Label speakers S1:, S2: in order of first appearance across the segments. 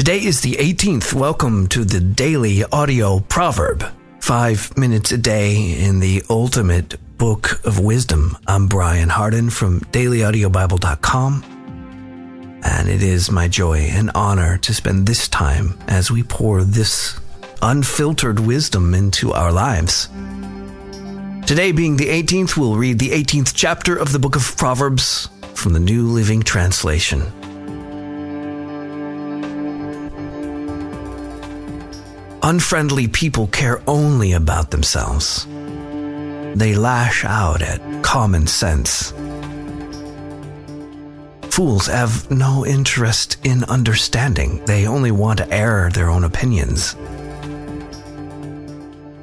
S1: Today is the 18th. Welcome to the daily audio proverb. Five minutes a day in the ultimate book of wisdom. I'm Brian Hardin from dailyaudiobible.com. And it is my joy and honor to spend this time as we pour this unfiltered wisdom into our lives. Today, being the 18th, we'll read the 18th chapter of the book of Proverbs from the New Living Translation. Unfriendly people care only about themselves. They lash out at common sense. Fools have no interest in understanding. They only want to air their own opinions.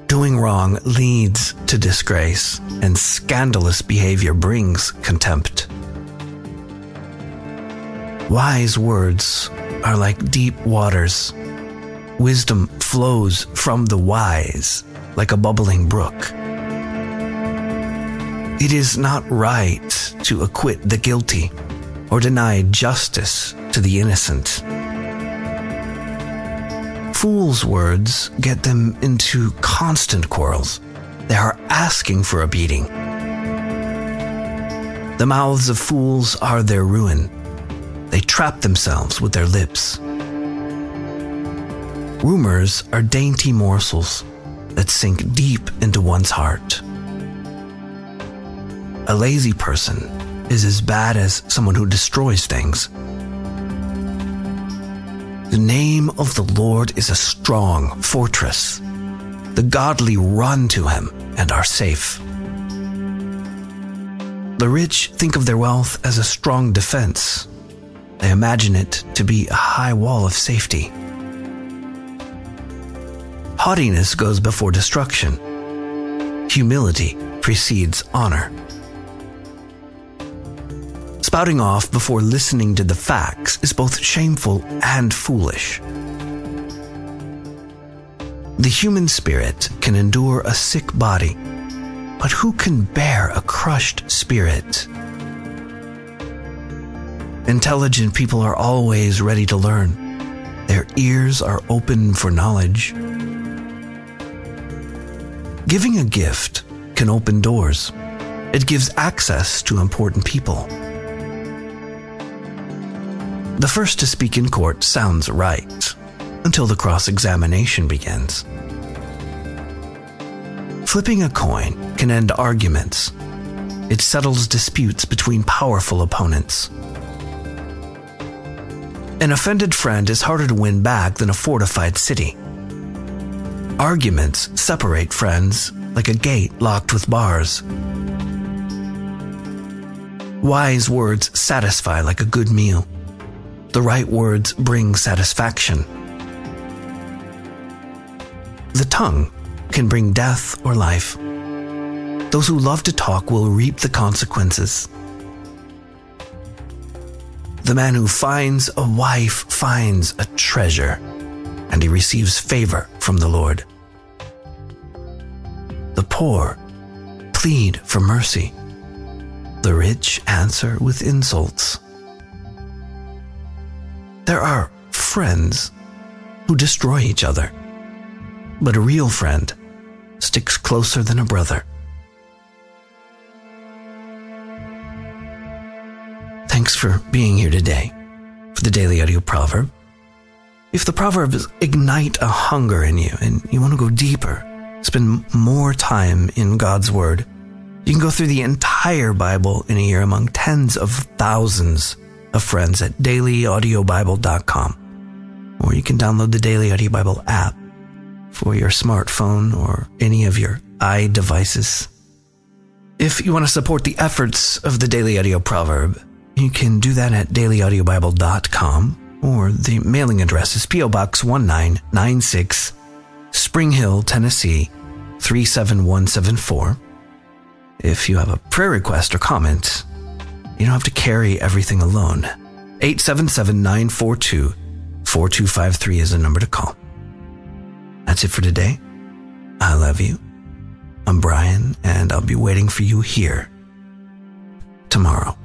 S1: Doing wrong leads to disgrace, and scandalous behavior brings contempt. Wise words are like deep waters. Wisdom flows from the wise like a bubbling brook. It is not right to acquit the guilty or deny justice to the innocent. Fools' words get them into constant quarrels. They are asking for a beating. The mouths of fools are their ruin. They trap themselves with their lips. Rumors are dainty morsels that sink deep into one's heart. A lazy person is as bad as someone who destroys things. The name of the Lord is a strong fortress. The godly run to him and are safe. The rich think of their wealth as a strong defense. They imagine it to be a high wall of safety. Haughtiness goes before destruction. Humility precedes honor. Spouting off before listening to the facts is both shameful and foolish. The human spirit can endure a sick body, but who can bear a crushed spirit? Intelligent people are always ready to learn. Their ears are open for knowledge. Giving a gift can open doors. It gives access to important people. The first to speak in court sounds right until the cross examination begins. Flipping a coin can end arguments. It settles disputes between powerful opponents. An offended friend is harder to win back than a fortified city. Arguments separate friends like a gate locked with bars. Wise words satisfy like a good meal. The right words bring satisfaction. The tongue can bring death or life. Those who love to talk will reap the consequences. The man who finds a wife finds a treasure, and he receives favor from the Lord. The poor plead for mercy. The rich answer with insults. There are friends who destroy each other, but a real friend sticks closer than a brother. Thanks for being here today for the Daily Audio Proverb. If the Proverbs ignite a hunger in you and you want to go deeper, spend more time in God's Word, you can go through the entire Bible in a year among tens of thousands of friends at dailyaudiobible.com. Or you can download the Daily Audio Bible app for your smartphone or any of your iDevices. If you want to support the efforts of the Daily Audio Proverb, you can do that at dailyaudiobible.com or the mailing address is P.O. Box 1996, Spring Hill, Tennessee 37174. If you have a prayer request or comment, you don't have to carry everything alone. 877 942 4253 is the number to call. That's it for today. I love you. I'm Brian, and I'll be waiting for you here tomorrow.